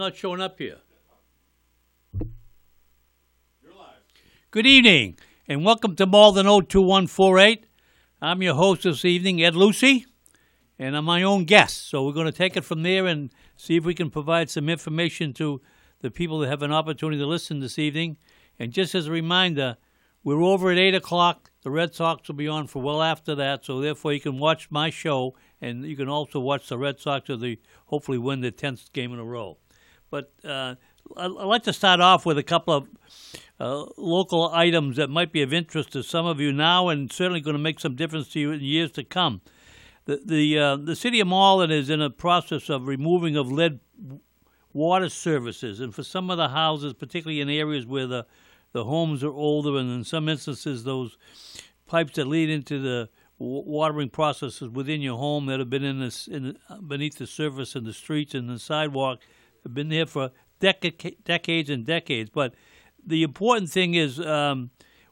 not showing up here. Good evening, and welcome to Malden 02148. I'm your host this evening, Ed Lucy, and I'm my own guest. So we're going to take it from there and see if we can provide some information to the people that have an opportunity to listen this evening. And just as a reminder, we're over at 8 o'clock. The Red Sox will be on for well after that, so therefore you can watch my show, and you can also watch the Red Sox as they hopefully win their 10th game in a row. But uh, I'd like to start off with a couple of uh, local items that might be of interest to some of you now, and certainly going to make some difference to you in years to come. The the uh, the city of Malden is in a process of removing of lead water services, and for some of the houses, particularly in areas where the the homes are older, and in some instances, those pipes that lead into the watering processes within your home that have been in this in, beneath the surface in the streets and the sidewalk have been there for decades and decades. But the important thing is um,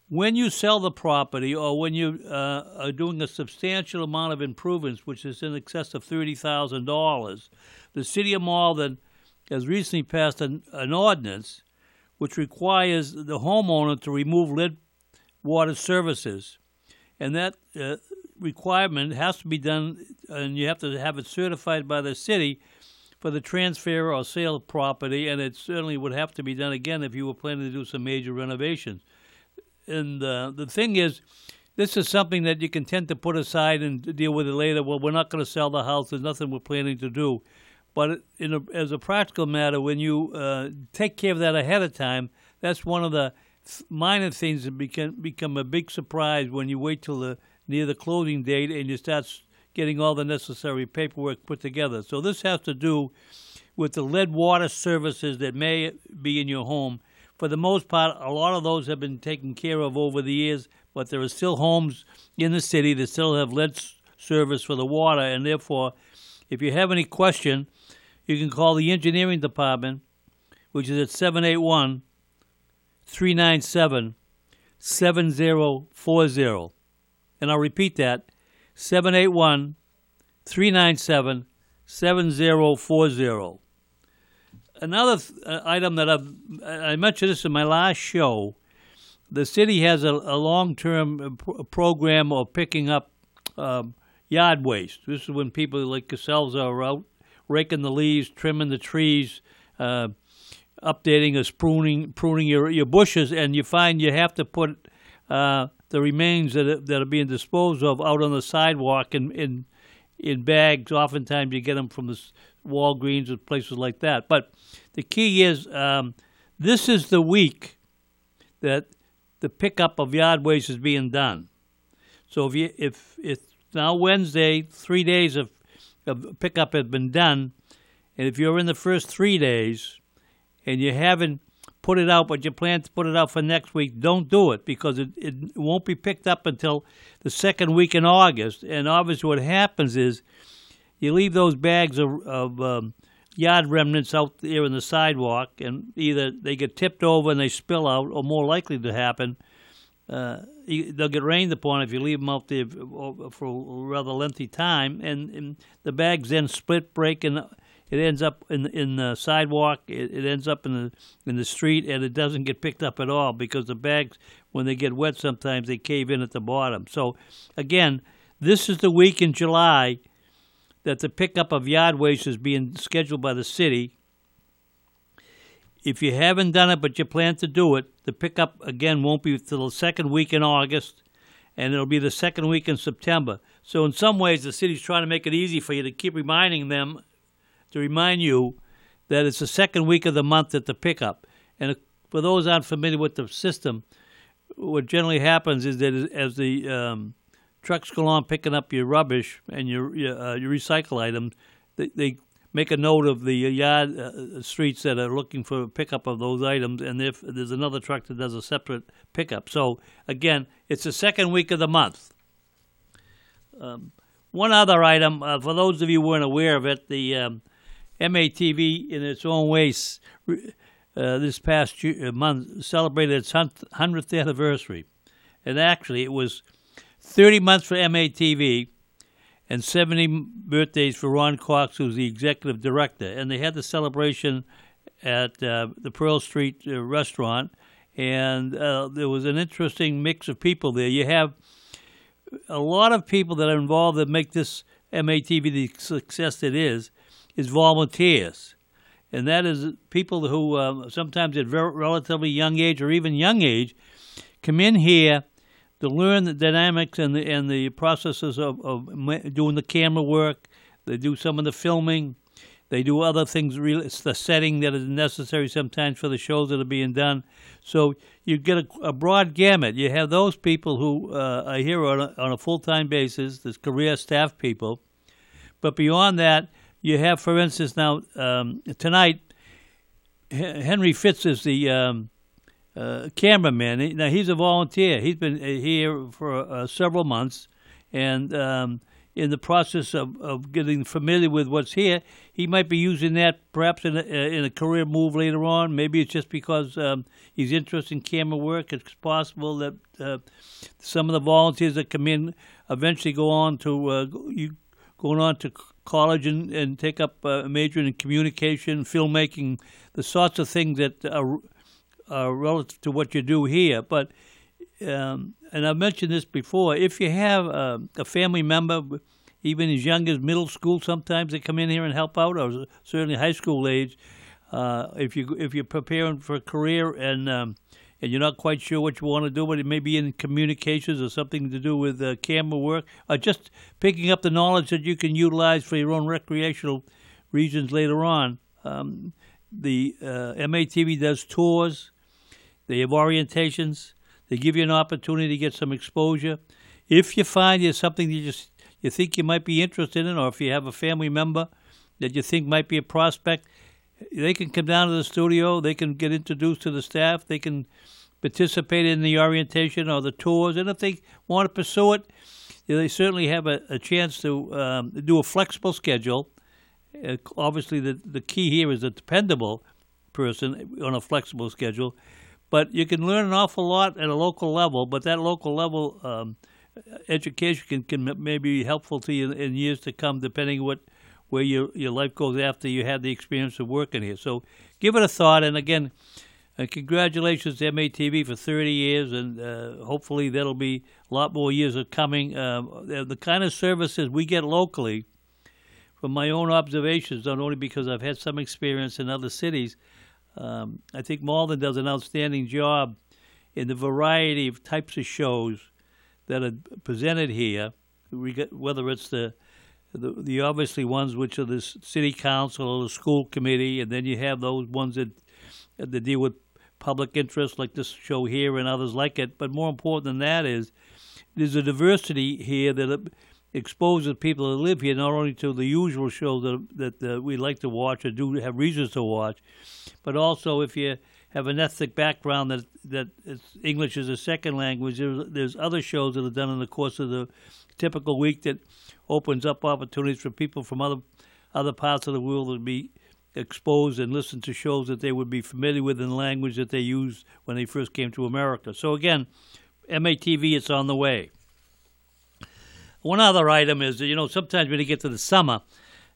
when you sell the property or when you uh, are doing a substantial amount of improvements, which is in excess of $30,000, the city of Malden has recently passed an, an ordinance which requires the homeowner to remove lead water services. And that uh, requirement has to be done, and you have to have it certified by the city for the transfer or sale of property, and it certainly would have to be done again if you were planning to do some major renovations. And uh, the thing is, this is something that you can tend to put aside and deal with it later. Well, we're not going to sell the house. There's nothing we're planning to do. But a, as a practical matter, when you uh, take care of that ahead of time, that's one of the minor things that become become a big surprise when you wait till the near the closing date and you start getting all the necessary paperwork put together. So this has to do with the lead water services that may be in your home. For the most part, a lot of those have been taken care of over the years, but there are still homes in the city that still have lead service for the water, and therefore, if you have any question, you can call the engineering department, which is at 781 397 7040. And I'll repeat that 781 397 7040. Another uh, item that I've, I mentioned this in my last show. The city has a, a long term uh, program of picking up um, yard waste. This is when people like yourselves are out raking the leaves, trimming the trees, uh, updating or pruning, pruning your, your bushes, and you find you have to put uh, the remains that are, that are being disposed of out on the sidewalk in in in bags. Oftentimes, you get them from the Walgreens or places like that. But the key is um, this is the week that the pickup of yard waste is being done. So if you if it's now Wednesday, three days of of pickup have been done, and if you're in the first three days and you haven't put it out, but you plan to put it out for next week, don't do it because it, it won't be picked up until the second week in August. And obviously, what happens is you leave those bags of, of um, yard remnants out there in the sidewalk, and either they get tipped over and they spill out, or more likely to happen, uh, they'll get rained upon if you leave them out there for a rather lengthy time, and, and the bags then split, break, and it ends up in in the sidewalk. It, it ends up in the in the street, and it doesn't get picked up at all because the bags, when they get wet, sometimes they cave in at the bottom. So, again, this is the week in July that the pickup of yard waste is being scheduled by the city. If you haven't done it but you plan to do it, the pickup again won't be till the second week in August, and it'll be the second week in September. So in some ways, the city's trying to make it easy for you to keep reminding them, to remind you that it's the second week of the month at the pickup. And for those aren't familiar with the system, what generally happens is that as the um, trucks go on picking up your rubbish and your your, uh, your recycle items, they, they make a note of the yard uh, streets that are looking for pickup of those items, and if there's another truck that does a separate pickup. So again, it's the second week of the month. Um, one other item, uh, for those of you who weren't aware of it, the um, MATV, in its own way, uh, this past year, uh, month celebrated its hundredth anniversary, and actually it was 30 months for MATV and 70 birthdays for Ron Cox, who's the executive director. And they had the celebration at uh, the Pearl Street uh, restaurant, and uh, there was an interesting mix of people there. You have a lot of people that are involved that make this MATV the success it is, is volunteers. And that is people who uh, sometimes at very relatively young age or even young age come in here to learn the dynamics and the and the processes of, of doing the camera work. They do some of the filming. They do other things. It's the setting that is necessary sometimes for the shows that are being done. So you get a, a broad gamut. You have those people who uh, are here on a, on a full time basis. There's career staff people, but beyond that, you have, for instance, now um, tonight, Henry Fitz is the um, uh, cameraman. Now he's a volunteer. He's been uh, here for uh, several months, and um, in the process of, of getting familiar with what's here, he might be using that perhaps in a, uh, in a career move later on. Maybe it's just because um, he's interested in camera work. It's possible that uh, some of the volunteers that come in eventually go on to uh, you going on to college and, and take up a major in communication, filmmaking, the sorts of things that are uh, relative to what you do here. But um, and I've mentioned this before. If you have a, a, family member, even as young as middle school, sometimes they come in here and help out, or certainly high school age. Uh, if you if you're preparing for a career and um, and you're not quite sure what you want to do, but it may be in communications or something to do with uh, camera work, or just picking up the knowledge that you can utilize for your own recreational reasons later on. Um, the uh, MATV does tours. They have orientations. They give you an opportunity to get some exposure. If you find there's something you just you think you might be interested in, or if you have a family member that you think might be a prospect, they can come down to the studio. They can get introduced to the staff. They can participate in the orientation or the tours, and if they want to pursue it, they certainly have a, a chance to um, do a flexible schedule. Uh, obviously, the the key here is a dependable person on a flexible schedule. But you can learn an awful lot at a local level, but that local level um, education can, can maybe be helpful to you in years to come, depending what where your your life goes after you have the experience of working here. So give it a thought, and again, uh, congratulations to MATV for 30 years, and uh, hopefully that'll be a lot more years of coming. Uh, the kind of services we get locally, from my own observations, not only because I've had some experience in other cities, um, I think Malden does an outstanding job in the variety of types of shows that are presented here, whether it's the the, the obviously ones which are the city council or the school committee, and then you have those ones that that deal with public interest, like this show here and others like it. But more important than that is there's a diversity here that exposes people that live here not only to the usual shows that that uh, we like to watch or do have reasons to watch, but also if you have an ethnic background that that English is a second language, there's, there's other shows that are done in the course of the typical week that opens up opportunities for people from other other parts of the world to be exposed and listen to shows that they would be familiar with in the language that they used when they first came to America. So again, MATV, it's on the way. One other item is, that, you know, sometimes when you get to the summer,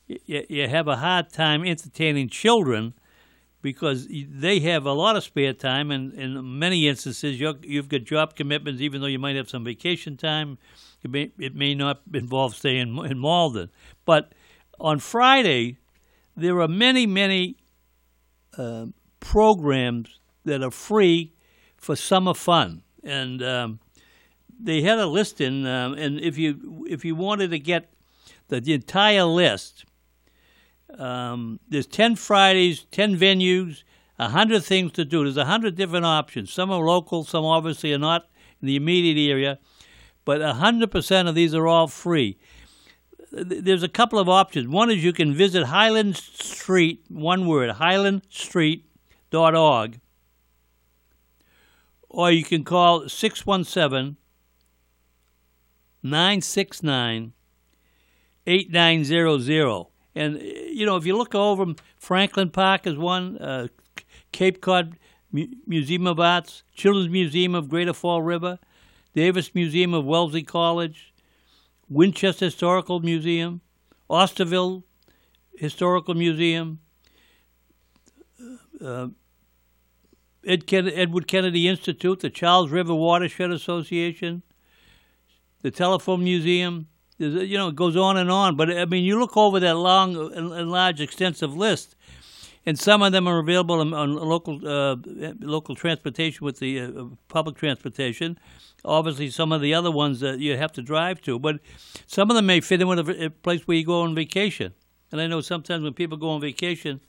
you, you have a hard time entertaining children because they have a lot of spare time, and in many instances, you have got job commitments, even though you might have some vacation time. It may, it may not involve staying in Malden. But on Friday, there are many, many uh, programs that are free for summer fun. And um, they had a list in, um, and if you if you wanted to get the, the entire list, um, there's 10 Fridays, 10 venues, 100 things to do. There's 100 different options. Some are local, some obviously are not in the immediate area, but 100% of these are all free. There's a couple of options. One is you can visit Highland Street, one word, highlandstreet.org, or you can call 617 969 8900. And, you know, if you look over Franklin Park is one, uh, Cape Cod Museum of Arts, Children's Museum of Greater Fall River, Davis Museum of Wellesley College, Winchester Historical Museum, Osterville Historical Museum, uh, Ed Ken- Edward Kennedy Institute, the Charles River Watershed Association, the Telephone Museum, you know, it goes on and on. But I mean, you look over that long and large, extensive list, and some of them are available on, on local uh, local transportation with the uh, public transportation. Obviously, some of the other ones that you have to drive to, but some of them may fit in with a, a place where you go on vacation. And I know sometimes when people go on vacation,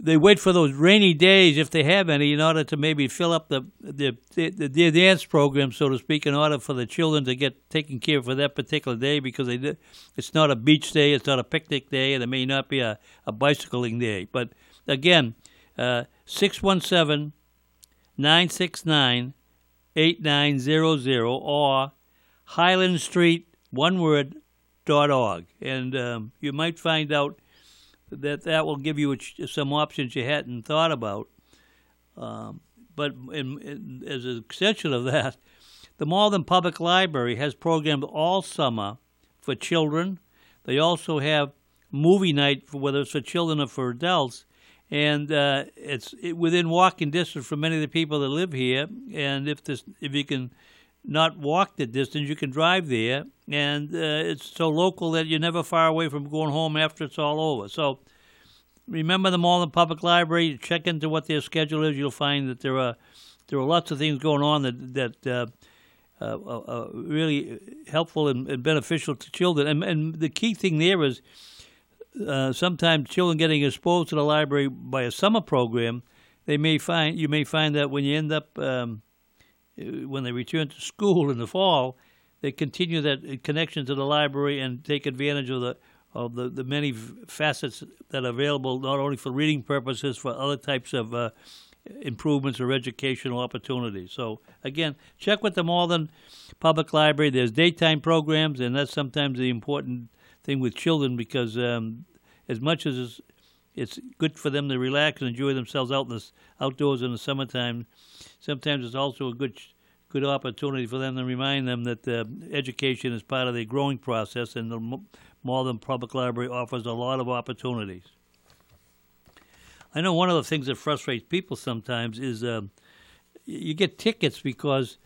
they wait for those rainy days, if they have any, in order to maybe fill up the the, the, the dance program, so to speak, in order for the children to get taken care of for that particular day, because they, it's not a beach day, it's not a picnic day, and it may not be a, a bicycling day. But again, uh, 617 969 8900 or Highland Street, one word, dot org. And um, you might find out that that will give you some options you hadn't thought about. Um, but in, in, as an extension of that, the Malden Public Library has programs all summer for children. They also have movie night, for, whether it's for children or for adults, and uh, it's within walking distance for many of the people that live here. And if this, if you can not walk the distance, you can drive there, and uh, it's so local that you're never far away from going home after it's all over. So remember the Malden Public Library. Check into what their schedule is. You'll find that there are there are lots of things going on that that uh, uh, uh, uh really helpful and, and, beneficial to children. And, and the key thing there is uh, sometimes children getting exposed to the library by a summer program. They may find you may find that when you end up um, when they return to school in the fall, they continue that connection to the library and take advantage of the of the, the many facets that are available not only for reading purposes, for other types of uh, improvements or educational opportunities. So again, check with the Malden Public Library. There's daytime programs, and that's sometimes the important thing with children because um, as much as it's, good for them to relax and enjoy themselves out in the outdoors in the summertime, sometimes it's also a good good opportunity for them to remind them that uh, education is part of their growing process, and the Malden Public Library offers a lot of opportunities. I know one of the things that frustrates people sometimes is uh, you get tickets because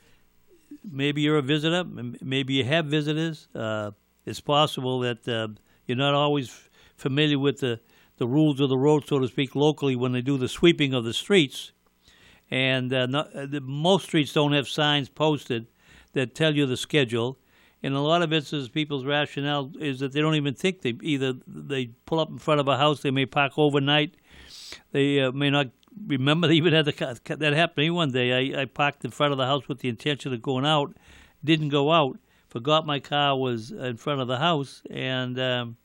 maybe you're a visitor, maybe you have visitors. Uh, it's possible that uh, you're not always familiar with the, the rules of the road, so to speak, locally when they do the sweeping of the streets and uh, not, uh, the, most streets don't have signs posted that tell you the schedule. In a lot of instances, people's rationale is that they don't even think they either they pull up in front of a house, they may park overnight, they uh, may not remember they even had the, that happened to me one day. I, I parked in front of the house with the intention of going out, didn't go out, forgot my car was in front of the house, and um,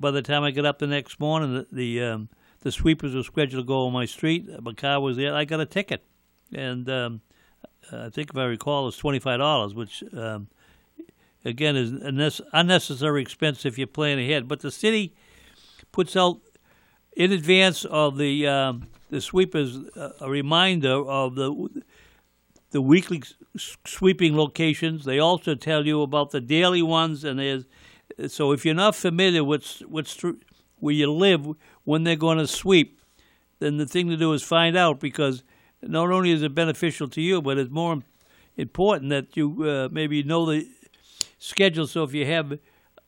by the time I got up the next morning, the, the um, the sweepers were scheduled to go on my street. My car was there. I got a ticket, and um, I think if I recall, it's twenty five dollars, which um, again is an unnecessary expense if you're planning ahead. But the city puts out in advance of the um, the sweepers a reminder of the the weekly sweeping locations. They also tell you about the daily ones, and there's So if you're not familiar with what's where you live when they're going to sweep, then the thing to do is find out because not only is it beneficial to you, but it's more important that you uh, maybe know the schedule. So if you have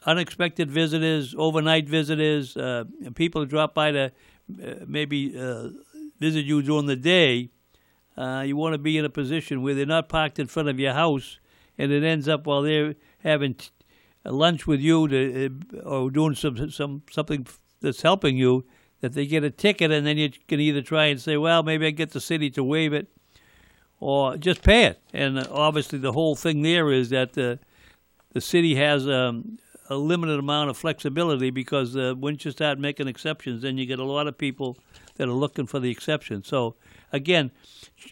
unexpected visitors, overnight visitors, uh, people drop by to uh, maybe uh, visit you during the day, uh, you want to be in a position where they're not parked in front of your house, and it ends up while they're having lunch with you to, uh, or doing some some something that's helping you that they get a ticket, and then you can either try and say, well, maybe I get the city to waive it, or just pay it. And uh, obviously, the whole thing there is that the the city has um, a limited amount of flexibility because uh, once you start making exceptions, then you get a lot of people that are looking for the exception. So again,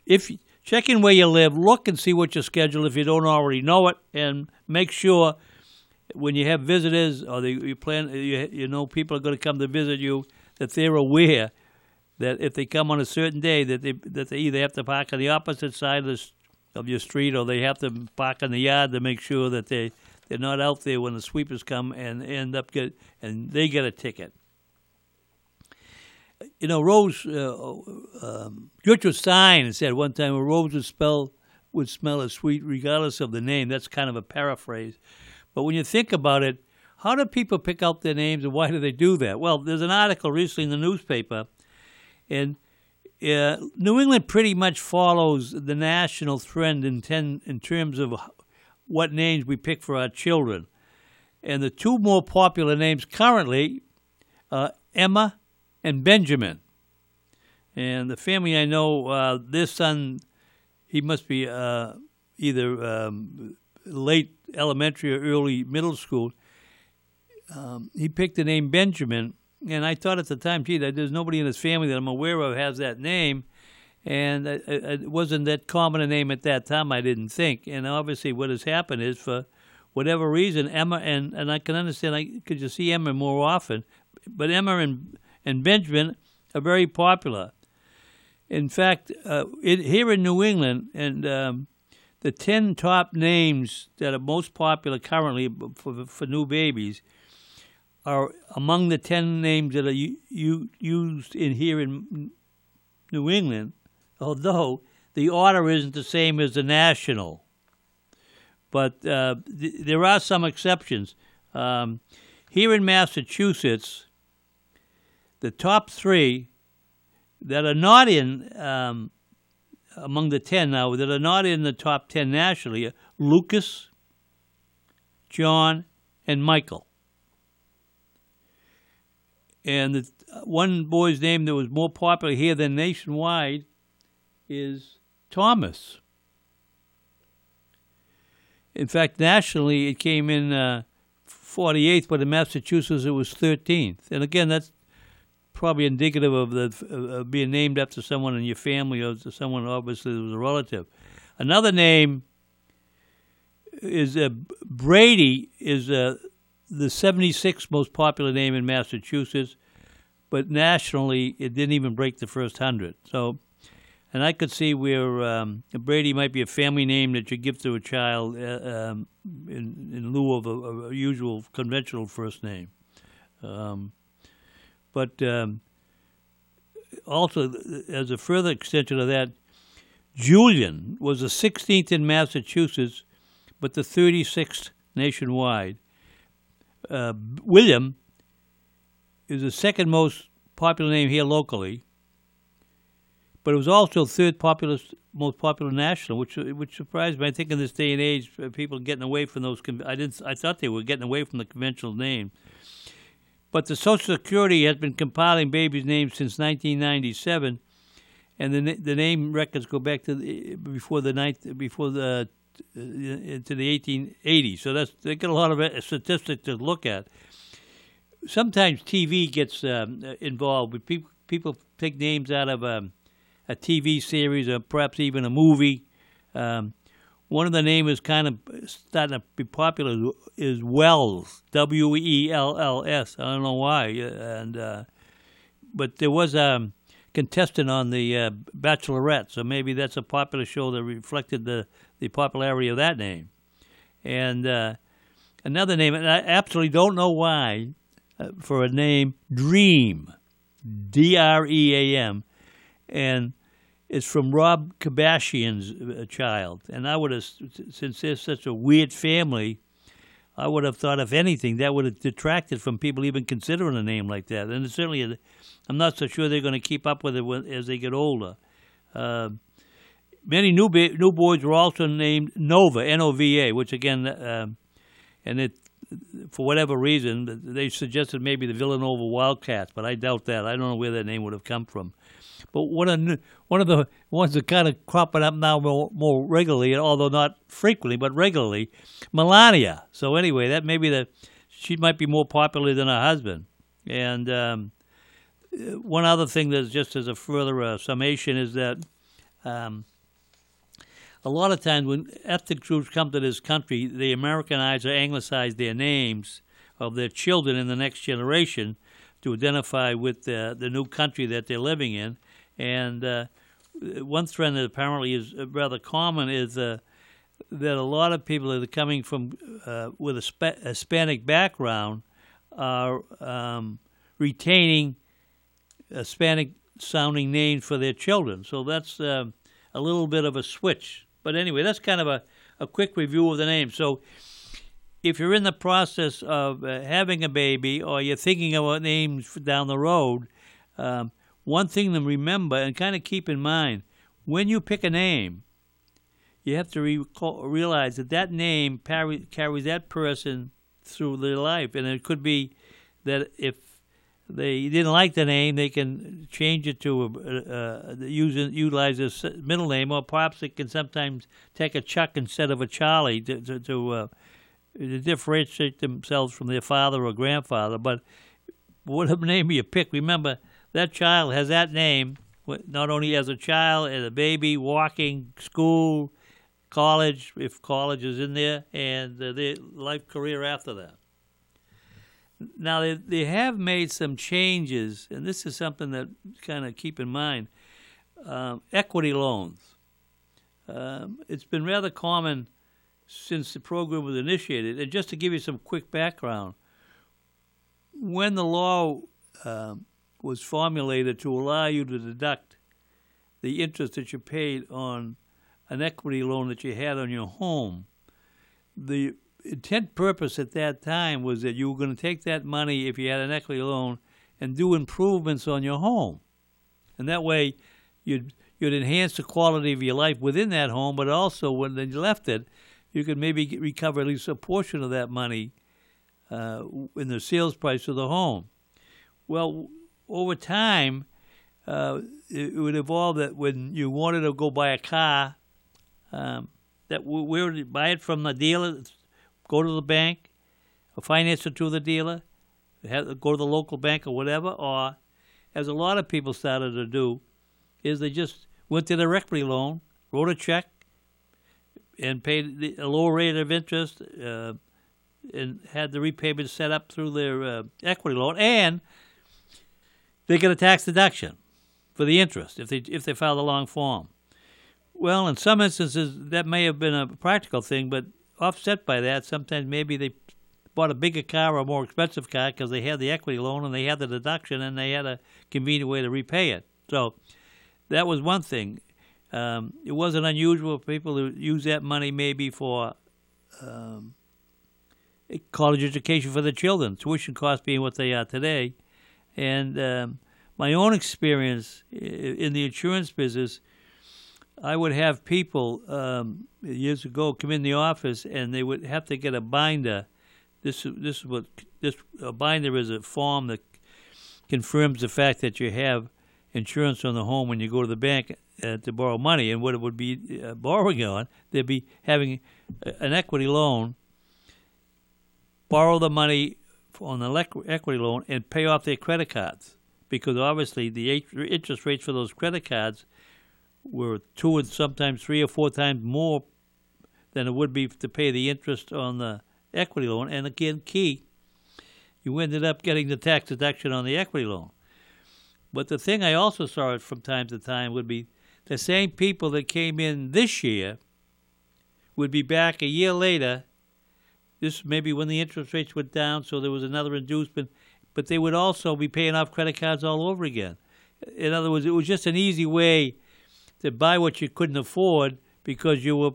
if check in where you live, look and see what your schedule if you don't already know it, and make sure when you have visitors or they, you plan you, you know people are going to come to visit you that they're aware that if they come on a certain day that they that they either have to park on the opposite side of, the, of your street or they have to park in the yard to make sure that they they're not out there when the sweepers come and end up get and they get a ticket. You know, Rose uh, um, Gertrude Stein said one time a rose would spell would smell as sweet regardless of the name. That's kind of a paraphrase, but when you think about it, how do people pick out their names and why do they do that? Well, there's an article recently in the newspaper, and uh, New England pretty much follows the national trend in, ten, in terms of what names we pick for our children. And the two more popular names currently are Emma and Benjamin. And the family I know, uh, their son, he must be uh, either um, late elementary or early middle school um, he picked the name Benjamin, and I thought at the time, gee, there's nobody in his family that I'm aware of has that name, and it, wasn't that common a name at that time. I didn't think, and obviously, what has happened is for whatever reason, Emma and and I can understand. I could you see Emma more often, but Emma and and Benjamin are very popular. In fact, uh, it, here in New England, and um, the ten top names that are most popular currently for for new babies are among the 10 names that are u- used in here in New England, although the order isn't the same as the national. But uh, th- there are some exceptions. Um, here in Massachusetts, the top three that are not in um, among the 10 now, that are not in the top 10 nationally, Lucas, John, and Michael. And the one boy's name that was more popular here than nationwide is Thomas. In fact, nationally, it came in uh, 48th, but in Massachusetts, it was 13th. And again, that's probably indicative of the of being named after someone in your family or someone obviously that was a relative. Another name is uh, Brady is uh, the 76th most popular name in Massachusetts, but nationally it didn't even break the first hundred. So, and I could see where um, Brady might be a family name that you give to a child uh, um, in, in lieu of a, a, usual conventional first name. Um, but um, also, as a further extension of that, Julian was the 16th in Massachusetts, but the 36th nationwide uh, William is the second most popular name here locally, but it was also third popular, most popular national, which which surprised me. I think in this day and age, uh, people getting away from those. I didn't. I thought they were getting away from the conventional name. But the Social Security has been compiling babies' names since 1997, and the the name records go back to the, before the ninth, before the uh, into the 1880s. So that's they get a lot of uh, statistics to look at. Sometimes TV gets um, uh, involved with people. People take names out of um, a TV series or perhaps even a movie. Um, one of the names is kind of starting to be popular is Wells, W E L L S. I don't know why, and uh, but there was a contestant on the uh, Bachelorette, so maybe that's a popular show that reflected the the popularity of that name. And uh, another name, and I absolutely don't know why, uh, for a name Dream, D R E A M, and it's from Rob Kardashian's uh, child. And I would have, since they're such a weird family, I would have thought, if anything, that would have detracted from people even considering a name like that. And certainly, I'm not so sure they're going to keep up with it as they get older. Uh, many new ba- new boys were also named Nova, N-O-V-A, which again, uh, and it for whatever reason they suggested maybe the Villanova Wildcats, but I doubt that. I don't know where that name would have come from. But one of one of the ones that kind of cropping up now more, more regularly, although not frequently, but regularly, Melania. So anyway, that maybe the she might be more popular than her husband. And um, one other thing that's just as a further uh, summation is that um, a lot of times when ethnic groups come to this country, they Americanize or anglicize their names of their children in the next generation to identify with the, the new country that they're living in. And uh, one trend that apparently is rather common is uh, that a lot of people that are coming from uh, with a Sp- Hispanic background are um, retaining Hispanic sounding names for their children. So that's uh, a little bit of a switch. But anyway, that's kind of a, a quick review of the names. So if you're in the process of uh, having a baby or you're thinking about names down the road, um, one thing to remember and kind of keep in mind when you pick a name, you have to re- realize that that name carry, carries that person through their life. And it could be that if they didn't like the name, they can change it to a, uh, use utilize a middle name, or perhaps they can sometimes take a Chuck instead of a Charlie to to, to, uh, to differentiate themselves from their father or grandfather. But whatever name you pick, remember that child has that name not only as a child, as a baby, walking, school, college, if college is in there, and uh, their life career after that. Now, they, they have made some changes, and this is something that kind of keep in mind. Um, equity loans. Um, it's been rather common since the program was initiated. And just to give you some quick background, when the law um, was formulated to allow you to deduct the interest that you paid on an equity loan that you had on your home, the intent purpose at that time was that you were going to take that money if you had an equity loan and do improvements on your home, and that way you'd you'd enhance the quality of your life within that home, but also when you left it, you could maybe recover at least a portion of that money uh, in the sales price of the home. Well, over time, uh, it, would evolve that when you wanted to go buy a car, um, that we, we would buy it from the dealer, go to the bank, or finance it through the dealer, have, go to the local bank or whatever, or as a lot of people started to do, is they just went to their equity loan, wrote a check, and paid a lower rate of interest, uh, and had the repayment set up through their uh, equity loan, and they get a tax deduction for the interest if they if they file the long form. Well, in some instances, that may have been a practical thing, but offset by that, sometimes maybe they bought a bigger car or a more expensive car because they had the equity loan and they had the deduction and they had a convenient way to repay it. So that was one thing. Um, it wasn't unusual for people to use that money maybe for um, college education for their children, tuition costs being what they are today. And um, my own experience in the insurance business, I would have people um, years ago come in the office and they would have to get a binder. This this is what this a binder is a form that confirms the fact that you have insurance on the home when you go to the bank uh, to borrow money. And what it would be uh, borrowing on, they'd be having an equity loan, borrow the money on the equity loan and pay off their credit cards because obviously the interest rates for those credit cards were two and sometimes three or four times more than it would be to pay the interest on the equity loan. And again, key, you ended up getting the tax deduction on the equity loan. But the thing I also saw it from time to time would be the same people that came in this year would be back a year later this maybe when the interest rates went down, so there was another inducement, but they would also be paying off credit cards all over again. In other words, it was just an easy way to buy what you couldn't afford because you were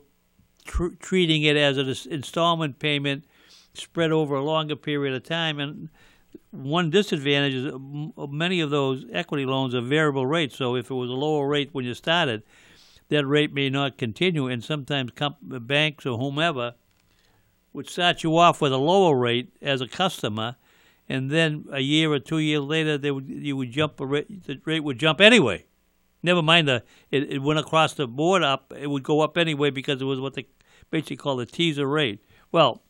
tr- treating it as an installment payment spread over a longer period of time. And one disadvantage is many of those equity loans are variable rates. So if it was a lower rate when you started, that rate may not continue. And sometimes comp- banks or whomever would start you off with a lower rate as a customer, and then a year or two years later, they would you would jump a rate, the rate would jump anyway. Never mind the it, it went across the board up; it would go up anyway because it was what they basically call the teaser rate. Well,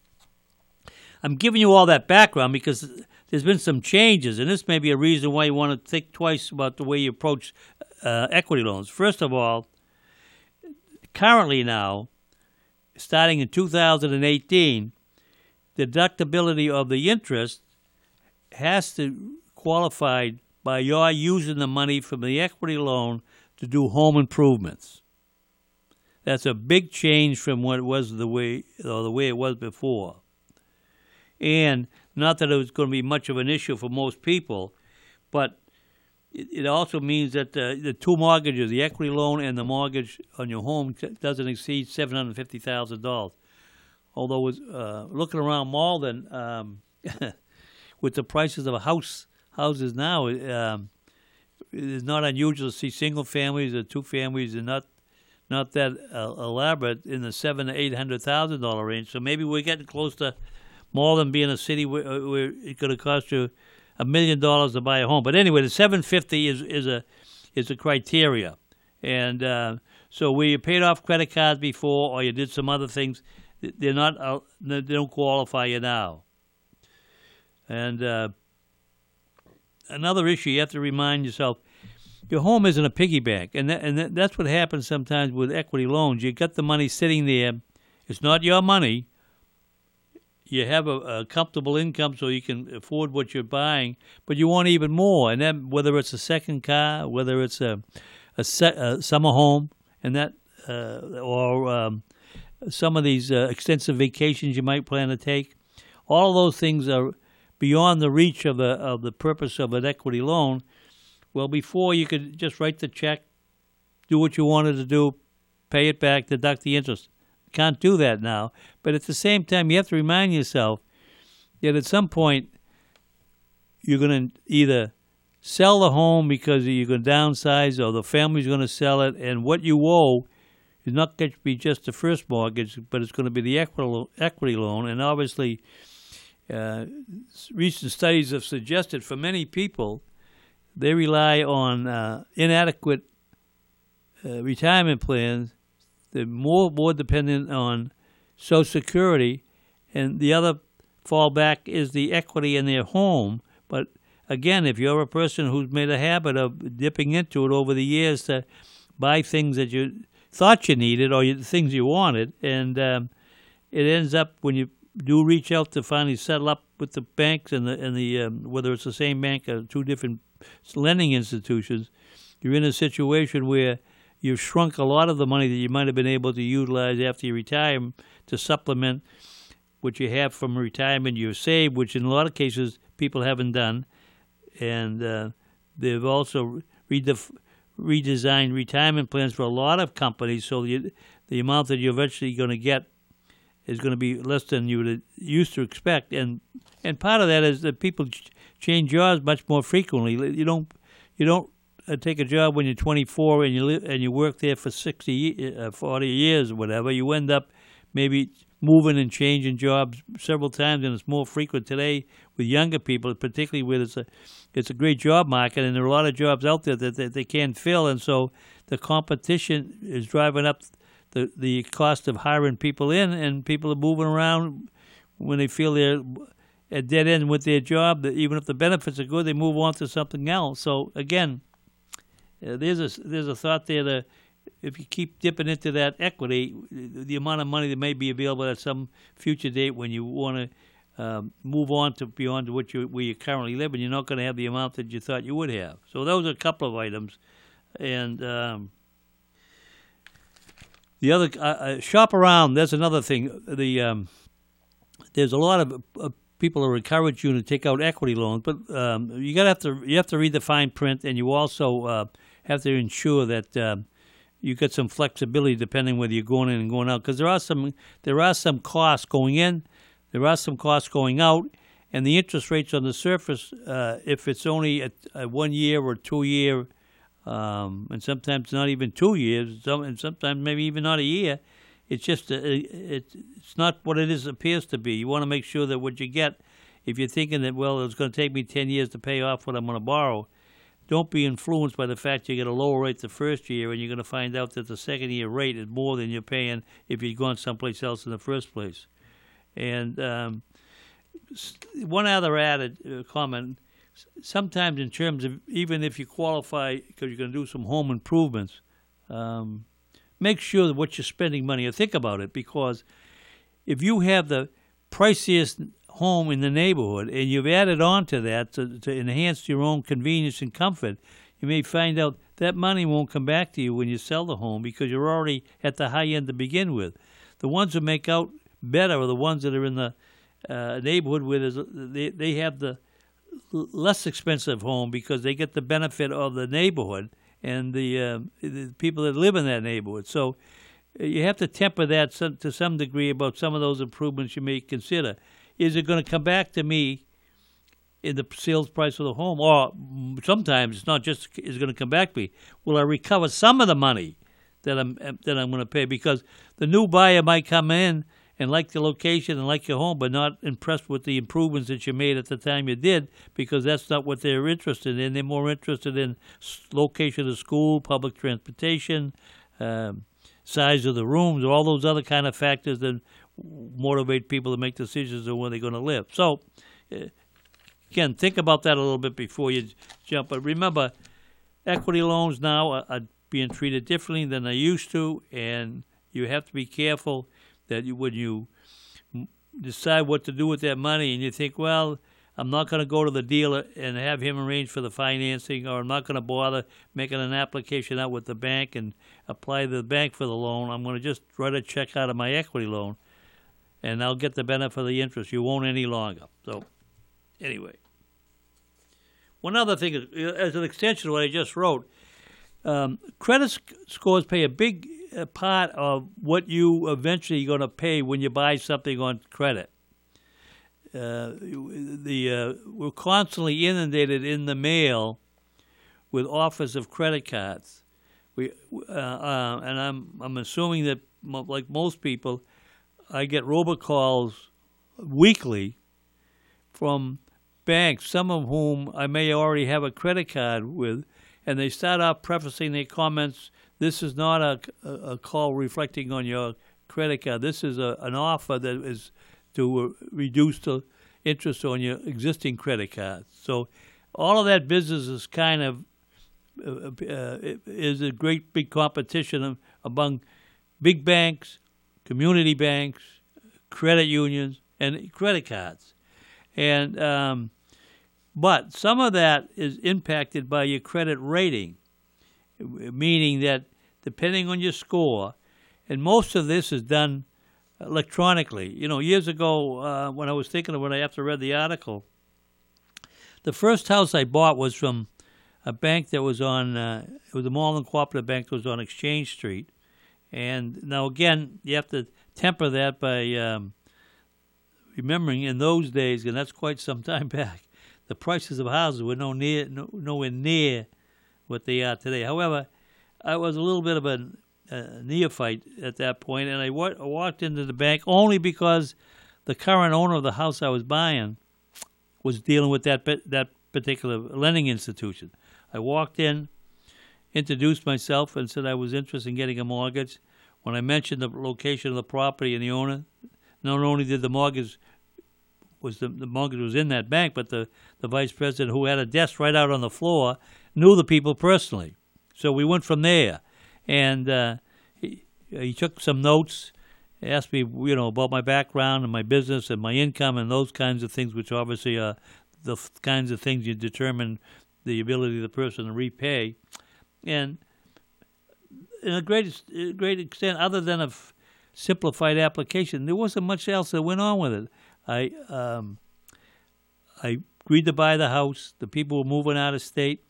I'm giving you all that background because there's been some changes, and this may be a reason why you want to think twice about the way you approach uh, equity loans. First of all, currently now, starting in 2018, deductibility of the interest has to qualify by your using the money from the equity loan to do home improvements. That's a big change from what it was the way or the way it was before. And not that it was going to be much of an issue for most people, but it, also means that the, two mortgages, the equity loan and the mortgage on your home, doesn't exceed seven hundred fifty thousand dollars. Although, uh, looking around Malden, um, with the prices of house houses now, um, it's not unusual to see single families or two families and not not that uh, elaborate in the seven to eight hundred thousand dollar range. So maybe we're getting close to Malden being a city where, uh, where it could have cost you a million dollars to buy a home. But anyway, the 750 is is a is a criteria, and uh, so where you paid off credit cards before or you did some other things, they're not uh, they don't qualify you now. And uh, another issue you have to remind yourself. Your home isn't a piggy bank, and that, and that, that's what happens sometimes with equity loans. You got the money sitting there; it's not your money, you have a, a, comfortable income so you can afford what you're buying, but you want even more. And then whether it's a second car, whether it's a a, set, a summer home, and that uh, or um, some of these uh, extensive vacations you might plan to take, all those things are beyond the reach of the of the purpose of an equity loan. Well, before you could just write the check, do what you wanted to do, pay it back, deduct the interest. Can't do that now. But at the same time, you have to remind yourself that at some point you're going to either sell the home because you're going to downsize or the family's going to sell it, and what you owe is not going to be just the first mortgage, but it's going to be the equity loan. And obviously, uh, recent studies have suggested for many people they rely on uh, inadequate uh, retirement plans they're more more dependent on Social Security, and the other fallback is the equity in their home. But again, if you're a person who's made a habit of dipping into it over the years to buy things that you thought you needed or you, things you wanted, and um, it ends up when you do reach out to finally settle up with the banks and the and the um, whether it's the same bank or two different lending institutions, you're in a situation where you've shrunk a lot of the money that you might have been able to utilize after you retire to supplement what you have from retirement you've saved, which in a lot of cases people haven't done. And uh, they've also redef- redesigned retirement plans for a lot of companies, so the, the amount that you're eventually going to get is going to be less than you would used to expect. And and part of that is that people ch- change jobs much more frequently. You don't you don't take a job when you're 24 and you live and you work there for 60, uh, 40 years or whatever, you end up maybe moving and changing jobs several times, and it's more frequent today with younger people, particularly where it's a it's a great job market, and there are a lot of jobs out there that, that they can't fill, and so the competition is driving up the the cost of hiring people in, and people are moving around when they feel they're at dead end with their job. That even if the benefits are good, they move on to something else. So again, uh, there's a there's a thought there that if you keep dipping into that equity, the amount of money that may be available at some future date when you want to um, move on to beyond what you where you currently live, and you're not going to have the amount that you thought you would have. So those are a couple of items, and um, the other uh, uh, shop around. That's another thing. The um, there's a lot of uh, people who encourage you to take out equity loans, but um, you got to have to you have to read the fine print, and you also uh, have to ensure that um, you get some flexibility depending whether you're going in and going out, because there are some there are some costs going in, there are some costs going out, and the interest rates on the surface, uh, if it's only a, a one year or two year, um, and sometimes not even two years, some, and sometimes maybe even not a year, it's just a, it, it's not what it is appears to be. You want to make sure that what you get, if you're thinking that well, it's going to take me ten years to pay off what I'm going to borrow, don't be influenced by the fact you get a lower rate the first year, and you're going to find out that the second year rate is more than you're paying if you'd gone someplace else in the first place. And um, one other added uh, comment: sometimes, in terms of even if you qualify because you're going to do some home improvements. Um, make sure that what you're spending money on. Think about it because if you have the priciest home in the neighborhood and you've added on to that to, to enhance your own convenience and comfort, you may find out that money won't come back to you when you sell the home because you're already at the high end to begin with. The ones that make out better are the ones that are in the uh, neighborhood where they they have the less expensive home because they get the benefit of the neighborhood and the, uh, the people that live in that neighborhood. So uh, you have to temper that to some degree about some of those improvements you may consider. Is it going to come back to me in the sales price of the home, or sometimes it's not just is going to come back to me? Will I recover some of the money that I'm that I'm going to pay? Because the new buyer might come in and like the location and like your home, but not impressed with the improvements that you made at the time you did, because that's not what they're interested in. They're more interested in location of school, public transportation, um, size of the rooms, all those other kind of factors that motivate people to make decisions on where they're going to live. So, uh, again, think about that a little bit before you jump. But remember, equity loans now are, are being treated differently than they used to, and you have to be careful that you, when you decide what to do with that money and you think, well, I'm not going to go to the dealer and have him arrange for the financing, or I'm not going to bother making an application out with the bank and apply to the bank for the loan. I'm going to just write a check out of my equity loan, and they'll get the benefit of the interest. You won't any longer. So, anyway, one other thing is, as an extension of what I just wrote, um, credit sc- scores play a big a part of what you eventually going to pay when you buy something on credit. Uh, the uh, we're constantly inundated in the mail with offers of credit cards. We uh, uh and I'm I'm assuming that like most people, I get robocalls weekly from banks, some of whom I may already have a credit card with, and they start off prefacing their comments this is not a, a call reflecting on your credit card. This is a, an offer that is to reduce the interest on your existing credit card. So all of that business is kind of uh, uh, is a great big competition among big banks, community banks, credit unions, and credit cards. And um, but some of that is impacted by your credit rating meaning that depending on your score, and most of this is done electronically. You know, years ago uh, when I was thinking of when I after read the article, the first house I bought was from a bank that was on uh, it was a Malden Cooperative Bank that was on Exchange Street, and now again you have to temper that by um, remembering in those days, and that's quite some time back, the prices of houses were no near no, nowhere near what they are today. However, I was a little bit of a, a neophyte at that point, and I wa- walked into the bank only because the current owner of the house I was buying was dealing with that that particular lending institution. I walked in, introduced myself, and said I was interested in getting a mortgage. When I mentioned the location of the property and the owner, not only did the mortgage was the, the mortgage was in that bank, but the, the vice president who had a desk right out on the floor knew the people personally. So we went from there, and uh, he, he took some notes, asked me, you know, about my background and my business and my income and those kinds of things, which obviously are the f- kinds of things you determine the ability of the person to repay. And in a great, great extent, other than a f- simplified application, there wasn't much else that went on with it. I um, I agreed to buy the house. The people were moving out of state.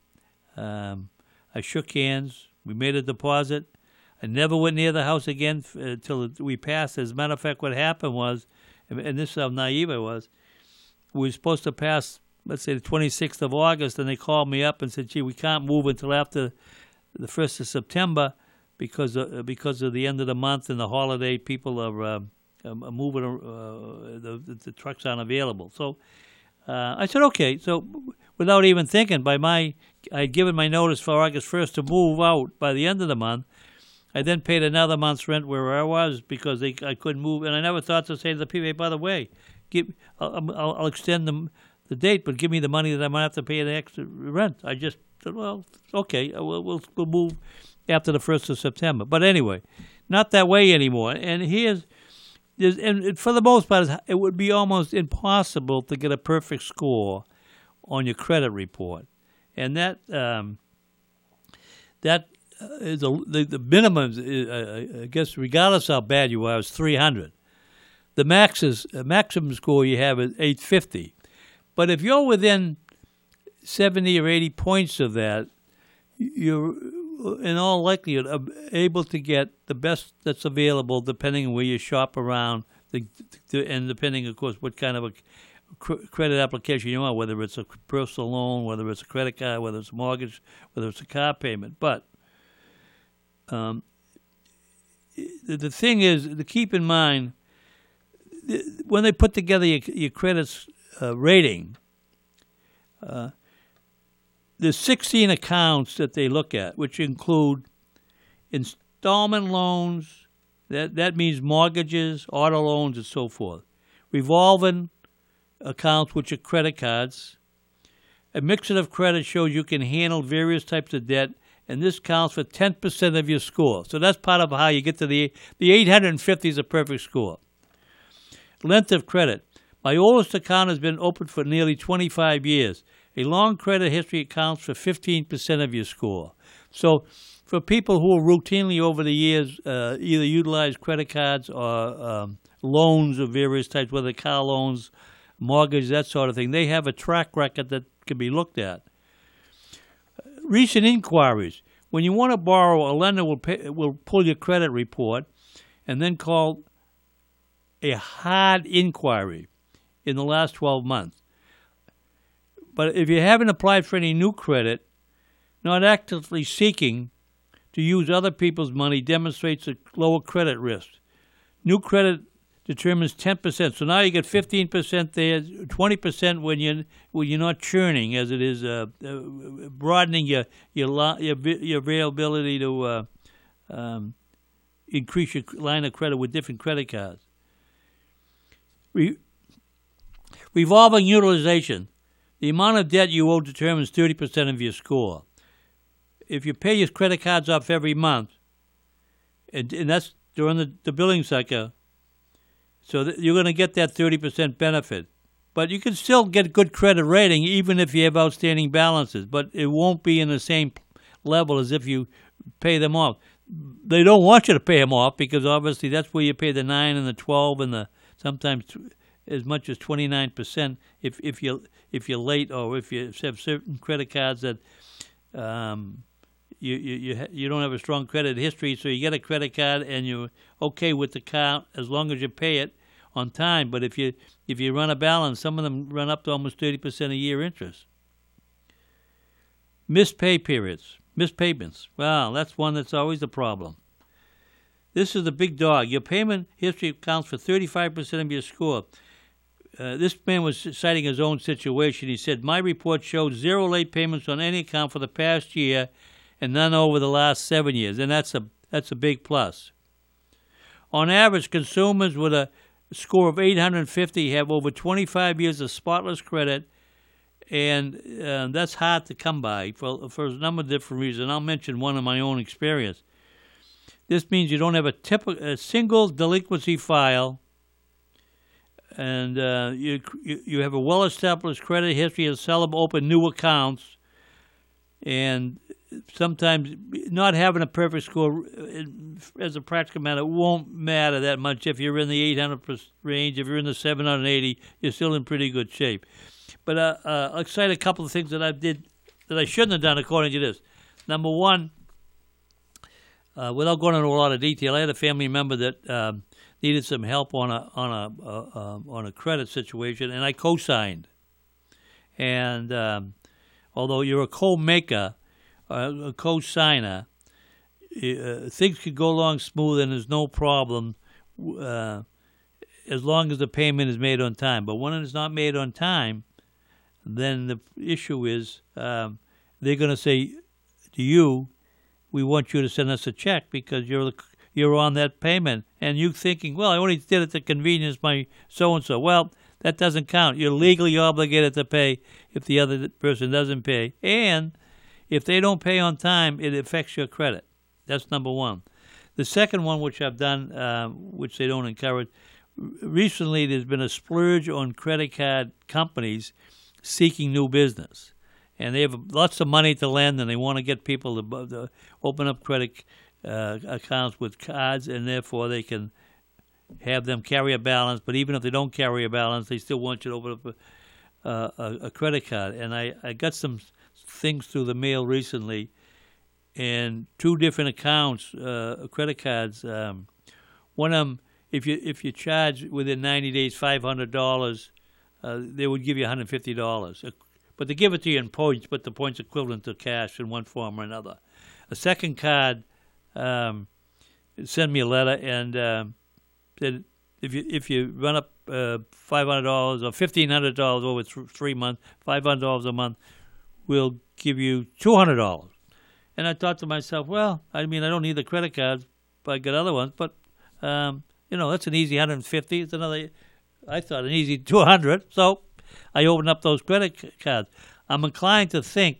Um, I shook hands. We made a deposit. I never went near the house again until uh, we passed. As a matter of fact, what happened was, and this is how naive I was, we were supposed to pass, let's say, the 26th of August, and they called me up and said, gee, we can't move until after the 1st of September because of, because of the end of the month and the holiday. People are, uh, moving, uh, the, the trucks aren't available. So uh, I said, okay. So without even thinking, by my, I'd given my notice for August 1st to move out by the end of the month. I then paid another month's rent where I was because they, I couldn't move, and I never thought to say to the people, by the way, give, I'll, I'll, I'll extend the, the date, but give me the money that I might have to pay the extra rent. I just said, well, okay, uh, we'll, we'll, we'll move after the 1st of September. But anyway, not that way anymore. And here's, is and for the most part, it would be almost impossible to get a perfect score on your credit report. And that, um, that uh, a, the, the minimum, uh, I guess, regardless how bad you are, is 300. The max is, maximum score you have is 850. But if you're within 70 or 80 points of that, you're in all likelihood able to get the best that's available depending on where you shop around the, the, and depending, of course, what kind of a credit application you want, whether it's a personal loan, whether it's a credit card, whether it's a mortgage, whether it's a car payment. But um, the, the thing is to keep in mind when they put together your, your credit uh, rating, uh, there's 16 accounts that they look at, which include installment loans, that, that means mortgages, auto loans, and so forth, revolving accounts, which are credit cards. A mixture of credit shows you can handle various types of debt, and this counts for 10% of your score. So that's part of how you get to the the 850 is a perfect score. Length of credit. My oldest account has been open for nearly 25 years. A long credit history accounts for 15% of your score. So, for people who are routinely over the years uh, either utilize credit cards or um, loans of various types, whether car loans, mortgage, that sort of thing, they have a track record that can be looked at. Recent inquiries. When you want to borrow, a lender will, pay, will pull your credit report and then call a hard inquiry in the last 12 months. But if you haven't applied for any new credit, not actively seeking to use other people's money demonstrates a lower credit risk. New credit determines 10%. So now you get 15% there, 20% when you when you're not churning, as it is uh, uh, broadening your your your, your availability to uh, um, increase your line of credit with different credit cards. Re- revolving utilization. The amount of debt you owe determines 30% of your score. If you pay your credit cards off every month, and, and that's during the, the billing cycle, so you're going to get that 30% benefit. But you can still get good credit rating even if you have outstanding balances, but it won't be in the same level as if you pay them off. They don't want you to pay them off because obviously that's where you pay the 9 and the 12 and the sometimes as much as 29% if if you if you're late or if you have certain credit cards that um, you you you, you don't have a strong credit history, so you get a credit card and you're okay with the car as long as you pay it on time. But if you if you run a balance, some of them run up to almost 30% a year interest. Missed pay periods, missed payments. Well, that's one that's always a problem. This is the big dog. Your payment history accounts for 35% of your score. Uh, this man was citing his own situation. He said, My report showed zero late payments on any account for the past year and none over the last seven years, and that's a, that's a big plus. On average, consumers with a score of 850 have over 25 years of spotless credit, and uh, that's hard to come by for, for a number of different reasons. I'll mention one of my own experience. This means you don't have a, a single delinquency file and uh, you, you have a well-established credit history and seldom open new accounts, and sometimes not having a perfect score uh, as a practical matter won't matter that much if you're in the 800 range. If you're in the 780, you're still in pretty good shape. But uh, uh, I'll cite a couple of things that I did that I shouldn't have done according to this. Number one, uh, without going into a lot of detail, I had a family member that um, needed some help on a on a uh, uh, on a credit situation, and I co-signed. And um, although you're a co-maker, uh, a co-signer, uh, things could go along smooth and there's no problem uh, as long as the payment is made on time. But when it's not made on time, then the issue is um, they're going to say to you, "We want you to send us a check because you're you're on that payment," and you thinking, "Well, I only did it to convenience my so and so." Well, that doesn't count. You're legally obligated to pay if the other person doesn't pay, and if they don't pay on time, it affects your credit. That's number one. The second one, which I've done, uh, which they don't encourage, recently there's been a splurge on credit card companies seeking new business. And they have lots of money to lend, and they want to get people to, to open up credit uh, accounts with cards, and therefore they can have them carry a balance. But even if they don't carry a balance, they still want you to open up a, a, a credit card. And I, I got some things through the mail recently, and two different accounts, uh, credit cards. Um, one of them, if you if you charge within 90 days five hundred dollars, uh, they would give you one hundred fifty dollars. But they give it to you in points, but the points equivalent to cash in one form or another. A second card um, sent me a letter and um, said if you if you run up uh, five hundred dollars or fifteen hundred dollars over th- three months, five hundred dollars a month, we'll give you two hundred dollars. And I thought to myself, well, I mean, I don't need the credit cards, but I got other ones. But um, you know, that's an easy hundred and fifty. It's another. I thought an easy two hundred. So I opened up those credit cards. I'm inclined to think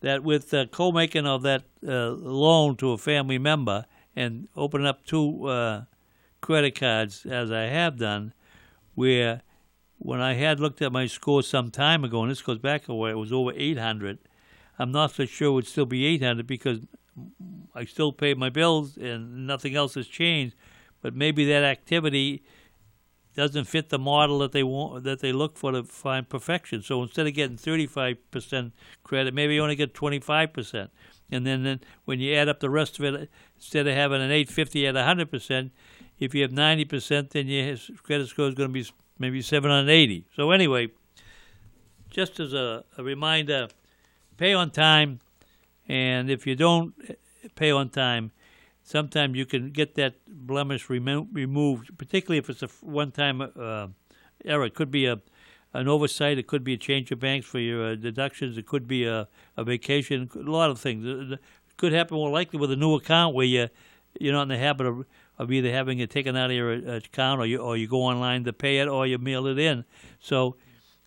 that with the co-making of that uh, loan to a family member and opening up two uh, credit cards, as I have done, where when I had looked at my score some time ago, and this goes back a while, it was over 800. I'm not so sure it would still be 800 because I still pay my bills and nothing else has changed. But maybe that activity doesn't fit the model that they want that they look for to find perfection. So instead of getting 35% credit, maybe you only get 25%. And then, then when you add up the rest of it, instead of having an 850 at 100%, if you have 90%, then your credit score is going to be maybe 780. So anyway, just as a, a reminder, pay on time, and if you don't eh, pay on time, sometimes you can get that blemish remo- removed, particularly if it's a one-time uh, error. It could be a an oversight. It could be a change of banks for your uh, deductions. It could be a, a vacation. A lot of things. It could happen more likely with a new account where you you're not in the habit of of either having it taken out of your uh, account or you or you go online to pay it or you mail it in. So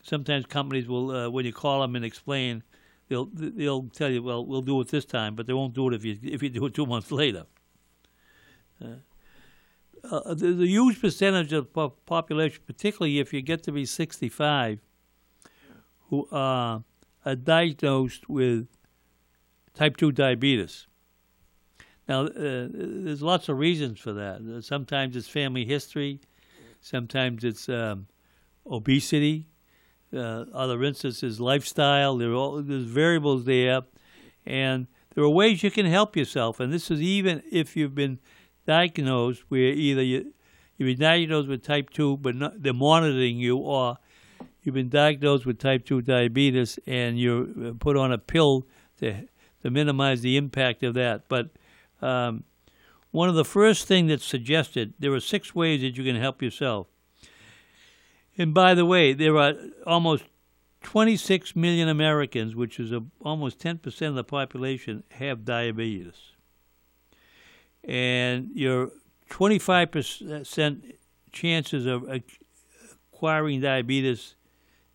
sometimes companies will uh, when you call them and explain, they'll they'll tell you, well, we'll do it this time, but they won't do it if you if you do it two months later. Uh, uh, there's a huge percentage of population, particularly if you get to be 65, who are diagnosed with type 2 diabetes. Now, uh, there's lots of reasons for that. Sometimes it's family history, sometimes it's um, obesity. Uh, other instances, lifestyle. There are all, there's variables there, and there are ways you can help yourself. And this is even if you've been diagnosed where either you, you've been diagnosed with type two, but not, they're monitoring you, or you've been diagnosed with type two diabetes and you're uh, put on a pill to to minimize the impact of that. But um, one of the first things that's suggested, there are six ways that you can help yourself. And by the way, there are almost 26 million Americans, which is a, almost 10% of the population, have diabetes. And your 25% chances of acquiring diabetes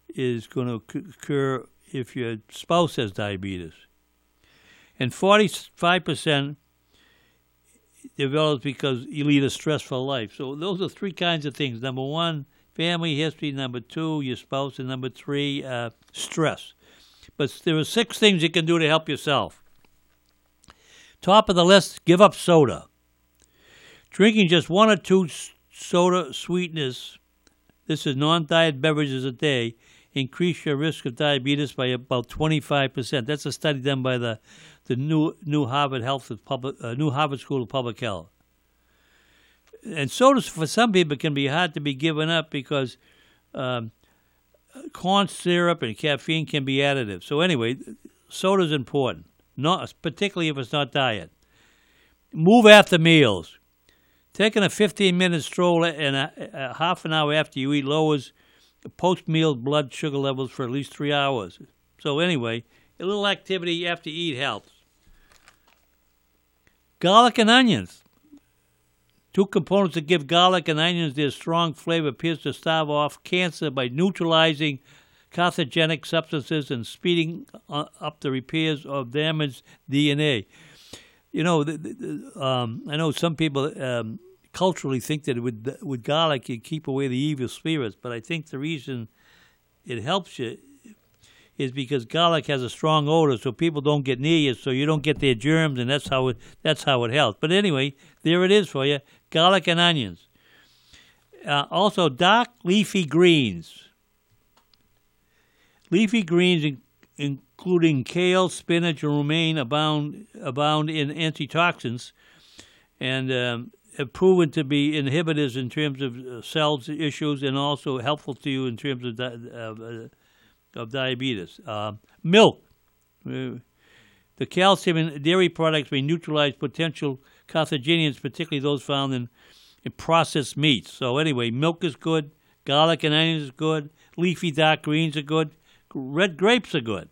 is going to occur if your spouse has diabetes. And 45% develops because you lead a stressful life. So those are three kinds of things. Number one, family history. Number two, your spouse. And number three, uh, stress. But there are six things you can do to help yourself. Top of the list, give up soda. Drinking just one or two soda sweeteners, this is non-diet beverages a day, increase your risk of diabetes by about 25%. That's a study done by the, the new, new Harvard Health Public, uh, New Harvard School of Public Health. And sodas for some people can be hard to be given up because um, corn syrup and caffeine can be additive. So anyway, soda is important, not particularly if it's not diet. Move after meals. Taking a 15-minute stroll and a, a half an hour after you eat lowers post-meal blood sugar levels for at least three hours. So anyway, a little activity after you eat helps. Garlic and onions. Two components that give garlic and onions their strong flavor appears to stave off cancer by neutralizing carcinogenic substances and speeding up the repairs of damaged DNA. You know, the, the, um, I know some people um, culturally think that with with garlic you keep away the evil spirits, but I think the reason it helps you is because garlic has a strong odor, so people don't get near you, so you don't get their germs, and that's how it that's how it helps. But anyway, there it is for you: garlic and onions. Uh, also, dark leafy greens. Leafy greens, in, including kale, spinach, and romaine, abound abound in antitoxins, and um, have proven to be inhibitors in terms of uh, cells issues, and also helpful to you in terms of. Di- uh, of diabetes. Uh, milk. Uh, the calcium in dairy products may neutralize potential carcinogens, particularly those found in, in processed meats. So anyway, milk is good. Garlic and onions is good. Leafy dark greens are good. Red grapes are good.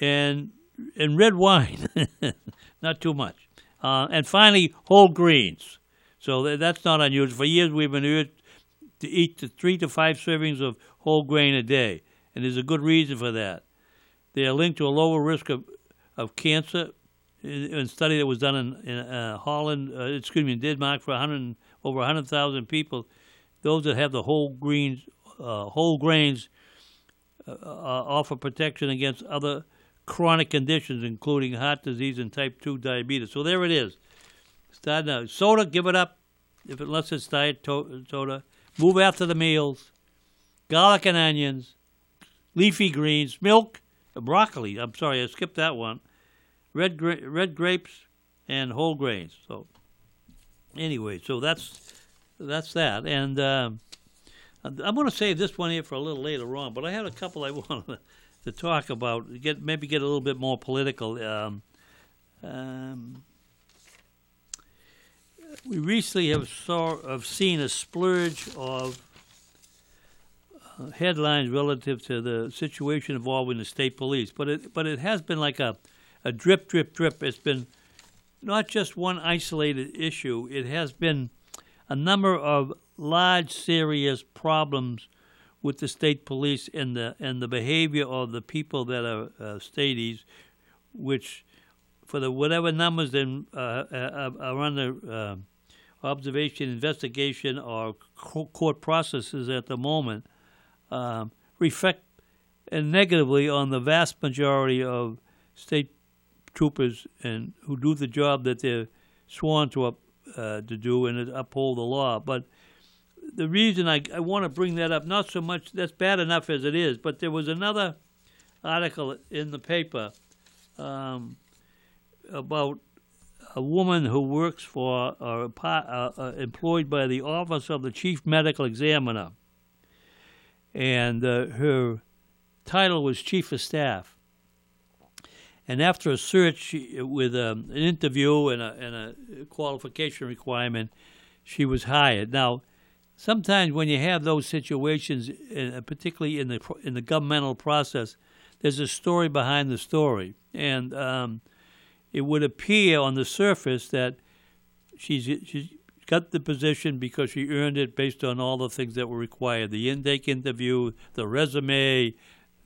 And and red wine, not too much. Uh, and finally, whole greens. So that's not unusual. For years, we've been urged to eat three to five servings of whole grain a day, and there's a good reason for that. They are linked to a lower risk of, of cancer. In a study that was done in, in uh, Holland, uh, excuse me, in Denmark for 100, over 100,000 people, those that have the whole greens, uh, whole grains, uh, offer protection against other chronic conditions, including heart disease and type 2 diabetes. So there it is. Start now. Soda, give it up, if unless it's diet to- soda. Move after the meals garlic and onions, leafy greens, milk, broccoli. I'm sorry, I skipped that one. Red gra- red grapes and whole grains. So anyway, so that's that's that. And uh, I'm going to save this one here for a little later on. But I had a couple I wanted to talk about. Get maybe get a little bit more political. Um, um, we recently have saw have seen a splurge of headlines relative to the situation involving the state police, but it but it has been like a a drip, drip, drip. It's been not just one isolated issue. It has been a number of large, serious problems with the state police and the and the behavior of the people that are uh, which, for the whatever numbers then uh, uh, are under uh, observation, investigation, or court processes at the moment, um, reflect negatively on the vast majority of state troopers and who do the job that they're sworn to up, uh, to do and uphold the law. But the reason I, I want to bring that up, not so much that's bad enough as it is, but there was another article in the paper um, about a woman who works for or uh, uh, employed by the office of the chief medical examiner and uh, her title was chief of staff. And after a search with um, an interview and a, and a qualification requirement, she was hired. Now, sometimes when you have those situations, uh, particularly in the in the governmental process, there's a story behind the story, and um, it would appear on the surface that she's she's got the position because she earned it based on all the things that were required. The intake interview, the resume,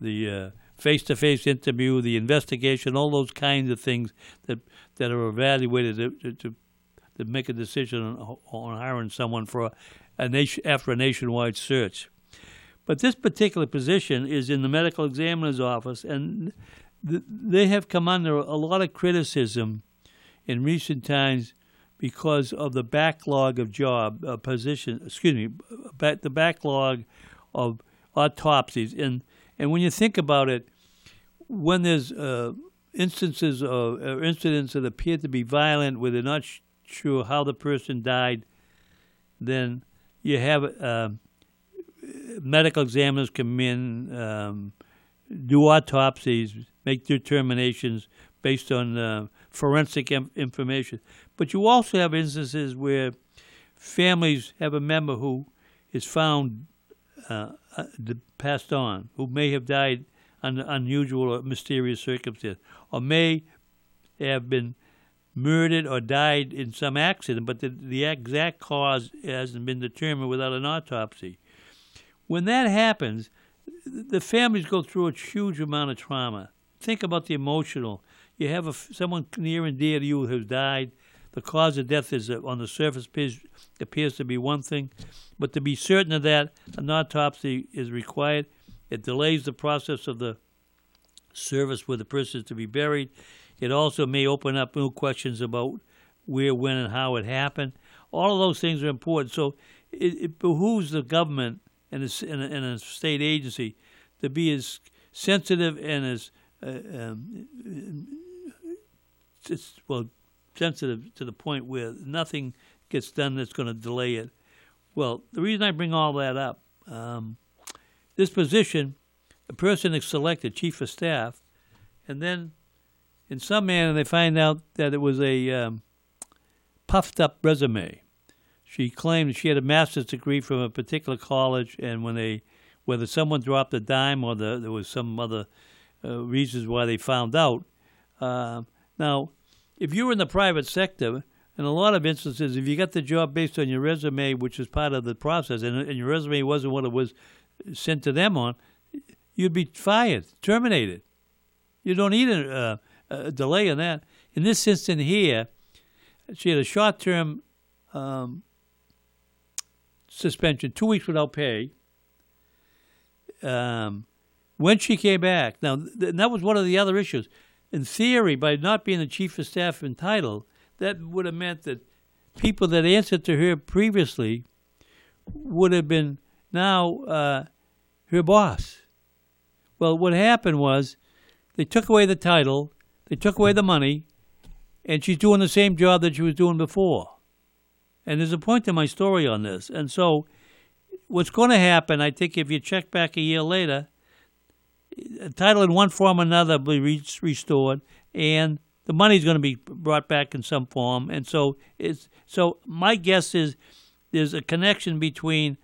the face to face interview, the investigation, all those kinds of things that, that are evaluated to, to, to make a decision on, on hiring someone for a, a nation, after a nationwide search. But this particular position is in the medical examiner's office, and th- they have come under a lot of criticism in recent times because of the backlog of job uh, position. Excuse me, back, the backlog of autopsies. And and when you think about it, when there's uh, instances of or incidents that appear to be violent, where they're not sh- sure how the person died, then you have uh, medical examiners come in, um, do autopsies, make determinations based on uh, forensic information. But you also have instances where families have a member who is found uh, uh, passed on, who may have died under unusual or mysterious circumstances, or may have been murdered or died in some accident, but the, the exact cause hasn't been determined without an autopsy. When that happens, the families go through a huge amount of trauma. Think about the emotional. You have a, someone near and dear to you who's died. The cause of death is uh, on the surface appears, appears to be one thing, but to be certain of that, an autopsy is required. It delays the process of the service where the person is to be buried. It also may open up new questions about where, when, and how it happened. All of those things are important. So it, it behooves the government and a, and, a, state agency to be as sensitive and as uh, um, well sensitive to the point where nothing gets done that's going to delay it. Well, the reason I bring all that up, um, this position, a person is selected, chief of staff, and then in some manner they find out that it was a um, puffed up resume. She claimed she had a master's degree from a particular college, and when they, whether someone dropped a dime or the, there was some other uh, reasons why they found out. Uh, now, if you were in the private sector, in a lot of instances, if you got the job based on your resume, which is part of the process, and, and your resume wasn't what it was sent to them on, you'd be fired, terminated. You don't need a, uh, a delay in that. In this instance here, she had a short-term um, suspension, two weeks without pay. Um, when she came back, now th- that was one of the other issues. In theory, by not being the chief of staff entitled, that would have meant that people that answered to her previously would have been now uh, her boss. Well, what happened was they took away the title, they took away the money, and she's doing the same job that she was doing before. And there's a point to my story on this. And so, what's going to happen, I think, if you check back a year later, title in one form or another will be restored, and the money's going to be brought back in some form. And so, it's so my guess is there's a connection between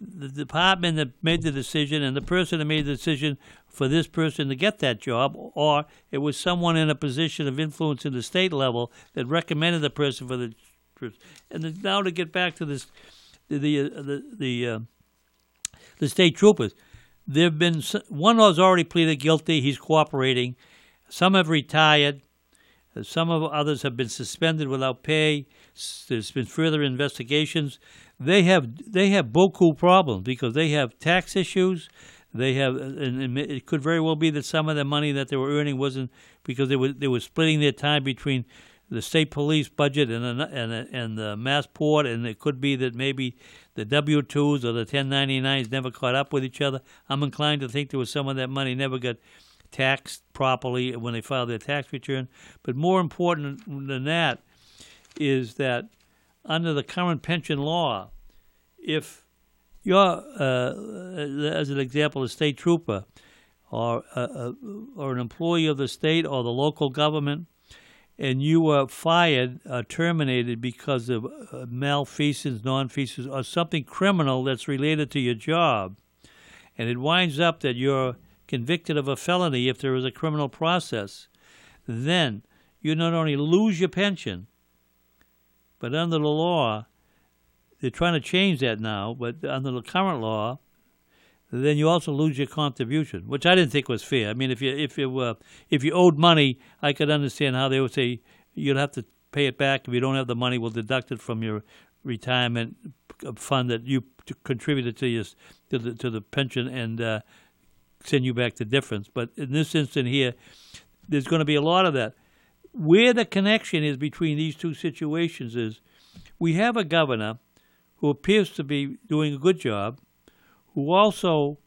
the department that made the decision and the person that made the decision for this person to get that job, or it was someone in a position of influence in the state level that recommended the person for the. And now to get back to this, the the uh, the the, uh, the state troopers, there've been one has already pleaded guilty. He's cooperating. Some have retired. Some of others have been suspended without pay. There's been further investigations. They have they have beaucoup problems because they have tax issues. They have, and it could very well be that some of the money that they were earning wasn't because they were they were splitting their time between the state police budget and the, and and the Massport, and it could be that maybe the W twos or the 1099s never caught up with each other. I'm inclined to think there was some of that money never got taxed properly when they filed their tax return. But more important than that is that under the current pension law, if you're, uh, as an example, a state trooper or, uh, uh, or an employee of the state or the local government, and you were fired, uh, terminated because of uh, malfeasance, nonfeasance, or something criminal that's related to your job, and it winds up that you're convicted of a felony if there is a criminal process, then you not only lose your pension, but under the law, they're trying to change that now, but under the current law, then you also lose your contribution, which I didn't think was fair. I mean, if you if you uh, if you owed money, I could understand how they would say you'd have to pay it back. If you don't have the money, we'll deduct it from your retirement fund that you contributed to your to the to the pension and uh, send you back the difference. But in this instance here, there's going to be a lot of that. Where the connection is between these two situations is we have a governor who appears to be doing a good job, who also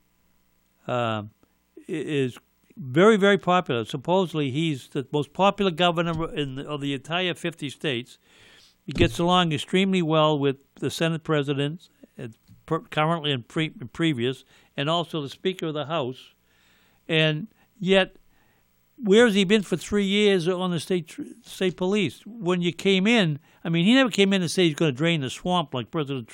uh, is very, very popular. Supposedly, he's the most popular governor in the, of the entire 50 states. He gets along extremely well with the Senate president, currently and pre- previous, and also the Speaker of the House. And yet, where has he been for three years on the state state police? When you came in, I mean, he never came in and said he's going to drain the swamp like President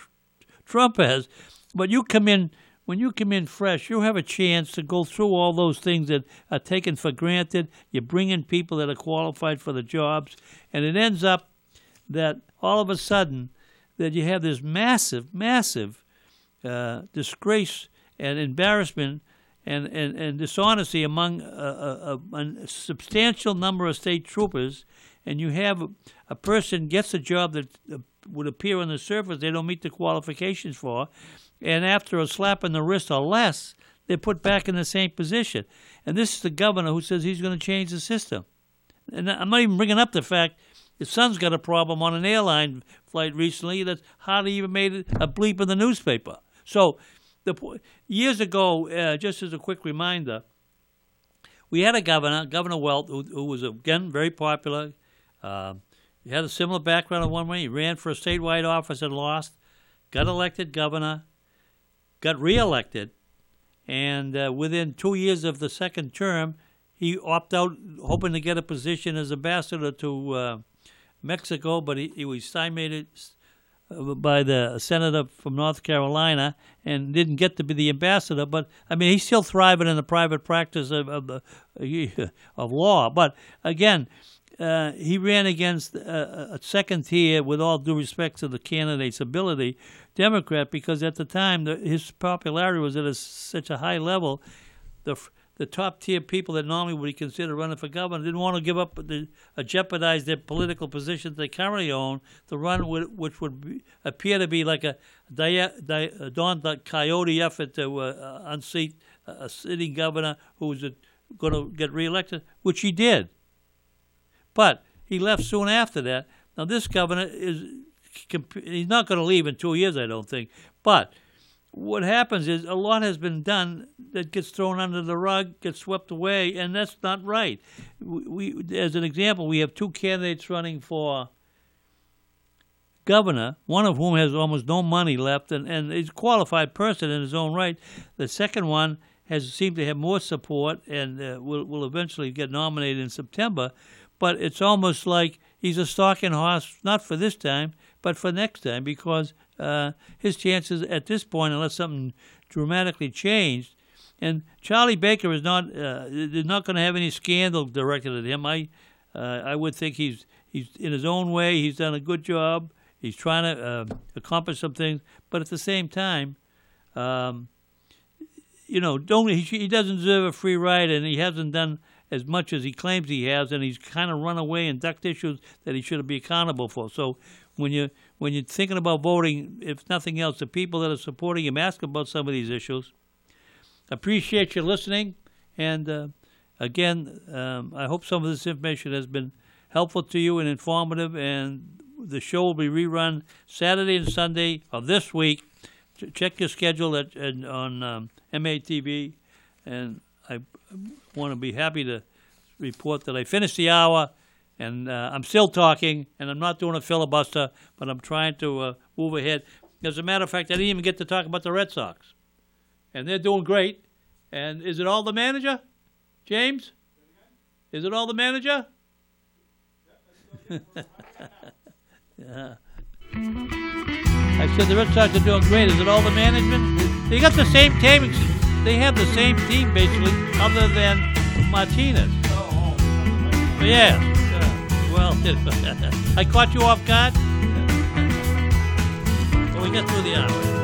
Trump has, but you come in when you come in fresh, you have a chance to go through all those things that are taken for granted. You bring in people that are qualified for the jobs, and it ends up that all of a sudden that you have this massive, massive uh, disgrace and embarrassment and, and, and dishonesty among a, a, a, substantial number of state troopers, and you have a, person gets a job that uh, would appear on the surface they don't meet the qualifications for, and after a slap in the wrist or less, they're put back in the same position. And this is the governor who says he's going to change the system. And I'm not even bringing up the fact his son's got a problem on an airline flight recently that hardly even made a bleep in the newspaper. So, the years ago, uh, just as a quick reminder, we had a governor, Governor Weld, who, who was again very popular. Uh, he had a similar background in one way. He ran for a statewide office and lost, got elected governor, got reelected, and uh, within two years of the second term, he opted out, hoping to get a position as ambassador to uh, Mexico, but he, he was stymied by the senator from North Carolina and didn't get to be the ambassador. But I mean, he's still thriving in the private practice of of, of law. But again, uh, he ran against a, a, second tier, with all due respect to the candidate's ability, Democrat, because at the time the, his popularity was at a, such a high level. The the top tier people that normally would be considered running for governor didn't want to give up the uh, jeopardize their political positions they currently own to run with, which would be, appear to be like a, a, a Don Coyote effort to uh, unseat a sitting governor who was going to get reelected, which he did. But he left soon after that. Now this governor is he's not going to leave in two years, I don't think. But what happens is a lot has been done that gets thrown under the rug, gets swept away, and that's not right. We, we as an example, we have two candidates running for governor, one of whom has almost no money left and, and is a qualified person in his own right. The second one has seemed to have more support and uh, will, will eventually get nominated in September but it's almost like he's a stalking horse, not for this time, but for next time, because uh, his chances at this point, unless something dramatically changed, and Charlie Baker is not uh, is not going to have any scandal directed at him. I uh, I would think he's he's in his own way. He's done a good job. He's trying to uh, accomplish some things, but at the same time, um, you know, don't he, he doesn't deserve a free ride, and he hasn't done as much as he claims he has, and he's kind of run away and ducked issues that he should be accountable for. So when you when you're thinking about voting, if nothing else, the people that are supporting him ask about some of these issues. Appreciate you listening, and uh, again, um, I hope some of this information has been helpful to you and informative. And the show will be rerun Saturday and Sunday of this week. Check your schedule at, at on um, MATV, and I want to be happy to report that I finished the hour and uh, I'm still talking and I'm not doing a filibuster, but I'm trying to uh, move ahead. As a matter of fact, I didn't even get to talk about the Red Sox. And they're doing great. And is it all the manager? James? Is it all the manager? yeah. I said the Red Sox are doing great. Is it all the management? They got the same team they have the same team basically, other than Martinez. Yeah. Well, I caught you off guard. Well, we got through the hour.